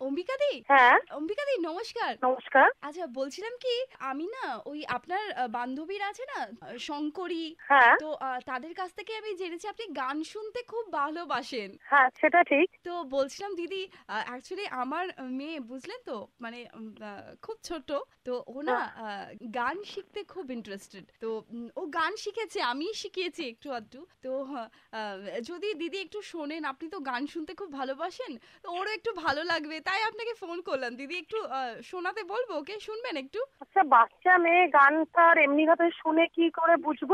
অম্বিকাদি হ্যাঁ। অম্বিকাদি নমস্কার। নমস্কার। আচ্ছা বলছিলাম কি আমি না ওই আপনার বান্ধবীর আছে না শঙ্করী। হ্যাঁ। তো তাদের কাছ থেকে আমি জেনেছি আপনি গান শুনতে খুব ভালোবাসেন। হ্যাঁ সেটা ঠিক। তো বলছিলাম দিদি অ্যাকচুয়ালি আমার মেয়ে বুঝলেন তো মানে খুব ছোট। তো ও না আহ, গান শিখতে খুব ইন্টারেস্টেড তো ও গান শিখেছে আমি শিখিয়েছি একটু আধটু। তো আহ, যদি দিদি একটু শোনেন আপনি তো গান শুনতে খুব ভালোবাসেন তো ওরও একটু ভালো লাগবে তাই আপনাকে ফোন করলাম। দিদি একটু শোনাতে বলব ওকে? শুনবেন একটু? আচ্ছা বাচ্চা মেয়ে গান তার এমনি ভাবে শুনে কি করে বুঝব?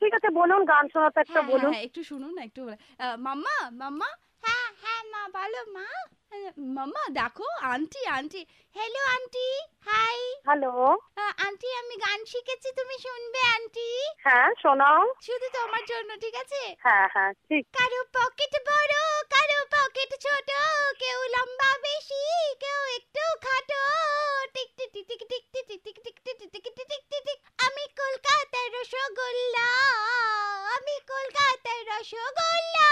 ঠিক আছে বলুন গান শোনাতে একটা হ্যাঁ, বলুন। হ্যাঁ, একটু শুনুন না একটু মাম্মা মাম্মা? হ্যাঁ হ্যাঁ মা বলো মা। মাম্মা দেখো aunty aunty hello aunty hi hello aunty আমি গান শিখেছি তুমি শুনবে আন্টি হ্যাঁ শোনাও। শুধু তোমার জন্য ঠিক আছে? হ্যাঁ হ্যাঁ ঠিক। কারও পকেট বড় কারও পকেট ছোট কেউ লম্বা রসগোল্লা।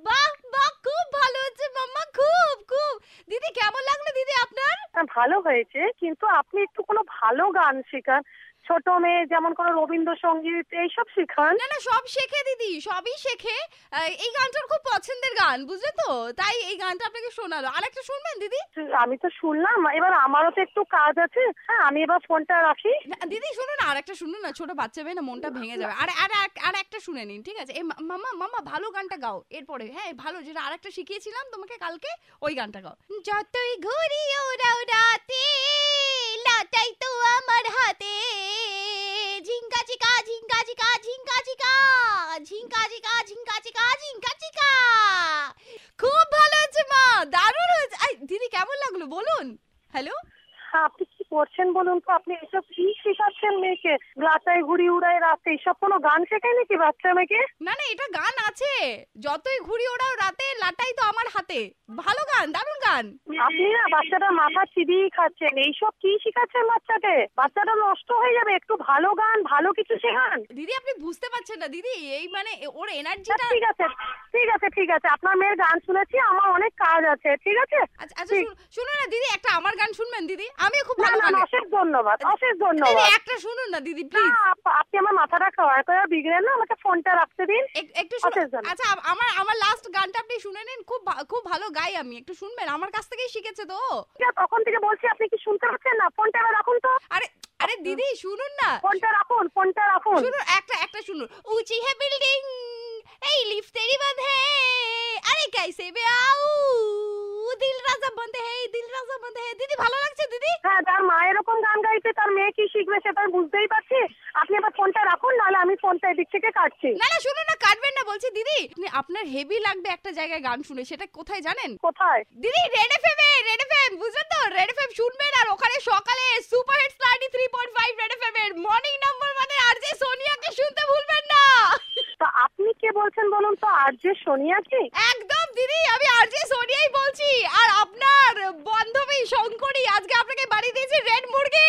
বাহ বাহ খুব ভালো হয়েছে মাম্মা খুব খুব। দিদি কেমন লাগল দিদি আপনার? হ্যাঁ, ভালো হয়েছে কিন্তু আপনি একটু কোনো ভালো গান শেখান। ছোট মেয়ে যেমন কোনো রবীন্দ্রসঙ্গীত এইসব শেখান। না না সব শেখে দিদি সবই শেখে। এই গানটার খুব পছন্দের গান বুঝলে তো? তাই এই গানটা আপনাকে শোনালো। আরেকটা শুনবেন দিদি? আমি তো শুনলাম এবার আমারও তো একটু কাজ আছে। হ্যাঁ আমি এবার ফোনটা রাখি। দিদি শুনুন না আরেকটা শুনুন না ছোট বাচ্চা মেয়ে না মনটা ভেঙে যাবে। আর আর আর একটা শুনে নিন ঠিক আছে? এই মামা মামা ভালো গানটা গাও এরপরে হ্যাঁ ভালো যেটা আরেকটা শিখিয়েছিলাম তোমাকে কালকে ওই গানটা গাও। যতই ঘুরি ওরাও রাতে লাটাই তো আমার হাতে। ঝিঙ্কা ঝিঙ্কা ঝিঙ্কা ঝিঙ্কা ঝিঙ্কা ঝিঙ্কা। খুব ভালো হয়েছে মা দারুণ হয়েছে। দিদি কেমন লাগল? বলুন। হ্যালো হ্যাঁ, আপনি কি করছেন বলুন তো? আপনি এসব কি শেখাচ্ছেন মেয়েকে? গ্লাটায় ঘুড়ি উড়ায় রাতে। এইসব কোনো গান শেখায় নাকি বাচ্চা মেয়েকে? না না এটা গান আছে। যতই ঘুরি ওড়াও রাতে লাটাই তো আমার হাতে। ভালো গান দারুণ গান। আপনি না বাচ্চাটার মাথা চিবিয়েই খাচ্ছেন। এইসব কি শেখাচ্ছেন বাচ্চাকে? বাচ্চাটা নষ্ট হয়ে যাবে। একটু ভালো গান ভালো কিছু শেখান। দিদি আপনি বুঝতে পারছেন না দিদি। এই মানে ওর আচ্ছা, এনার্জিটা ঠিক আছে। ঠিক আছে ঠিক আছে। আপনার মেয়ের গান শুনেছি। আমার অনেক কাজ আছে। ঠিক আছে? আচ্ছা আচ্ছা শুনুন না দিদি। আমার গান শুনবেন দিদি? আমি খুব ভালো গান অশেষ ধন্যবাদ আচ্ছা, অশেষ ধন্যবাদ। একটা শুনুন না দিদি প্লিজ আপনি আমার মাথাটা খাওয়ার করে বিগড়ে না আমাকে ফোনটা রাখতে দিন। একটু আচ্ছা আমার আমার লাস্ট গানটা আপনি শুনে নিন খুব খুব ভালো গাই আমি একটু শুনবেন। আমার কাছ থেকেই শিখেছে তো। তখন থেকে বলছি আপনি কি শুনতে পাচ্ছেন না? ফোনটা রাখুন তো। আরে আরে দিদি শুনুন না। ফোনটা রাখুন ফোনটা রাখুন। শুনুন একটা একটা শুনুন। উচি হে বিল্ডিং এই লিফটেরই বাঁধে। আরে কাইসে বে আউ। দিল রাজা বন্ধে হে দিল রাজা বন্ধে হে দিদি ভালো লাগছে দিদি? হ্যাঁ তার মা এরকম গান গাইছে তার মেয়ে কি শিখবে সেটা বুঝতেই পারছি। আপনি এবার ফোনটা রাখুন নাহলে আমি ফোনটা এদিক থেকে কাটছি। না না শুনুন না কাটবেন না বলছি দিদি আপনি- আপনার হেভি লাগবে একটা জায়গায় গান শুনে সেটা কোথায় জানেন? কোথায়? দিদি রেড এফএম এ রেড এফএম বুঝলেন তো? রেড এফএম শুনবেন আর ওখানে সকালে সুপার হিটস 93.5 রেড এফএম এর মর্নিং নাম্বার মানে আরজে সোনিয়াকে শুনতে ভুলবেন না তো আপনি কে বলছেন বলুন তো আর যে সোনিয়া কি একদম দিদি আমি আরজে সোনিয়াই বলছি। আর আপনার বান্ধবী শঙ্করী আজকে আপনাকে বাড়ি দিয়েছে রেড মুরগি।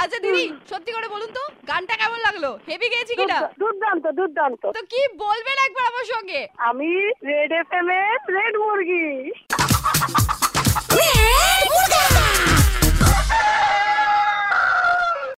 আচ্ছা দিদি সত্যি করে বলুন তো গানটা কেমন লাগল? হেভি গেয়েছি কিনা? দুর্দান্ত দুর্দান্ত। তো কি বলবেন একবার আমার সঙ্গে? আমি রেড এফ এম এর রেড মুরগি।